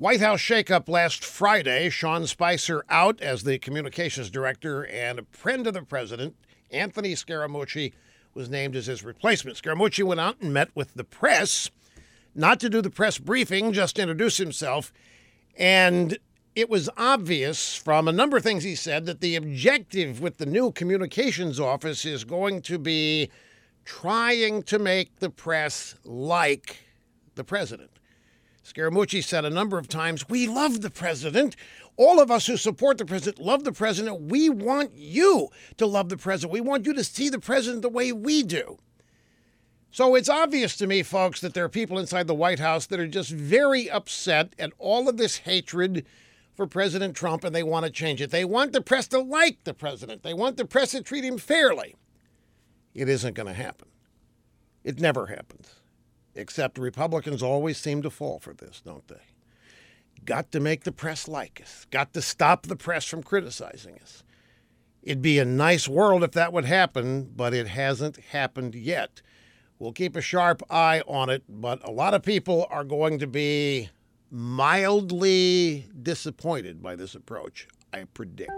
White House shakeup last Friday. Sean Spicer out as the communications director, and a friend of the president, Anthony Scaramucci, was named as his replacement. Scaramucci went out and met with the press, not to do the press briefing, just introduce himself. And it was obvious from a number of things he said that the objective with the new communications office is going to be trying to make the press like the president. Scaramucci said a number of times, We love the president. All of us who support the president love the president. We want you to love the president. We want you to see the president the way we do. So it's obvious to me, folks, that there are people inside the White House that are just very upset at all of this hatred for President Trump and they want to change it. They want the press to like the president, they want the press to treat him fairly. It isn't going to happen. It never happens. Except Republicans always seem to fall for this, don't they? Got to make the press like us, got to stop the press from criticizing us. It'd be a nice world if that would happen, but it hasn't happened yet. We'll keep a sharp eye on it, but a lot of people are going to be mildly disappointed by this approach, I predict.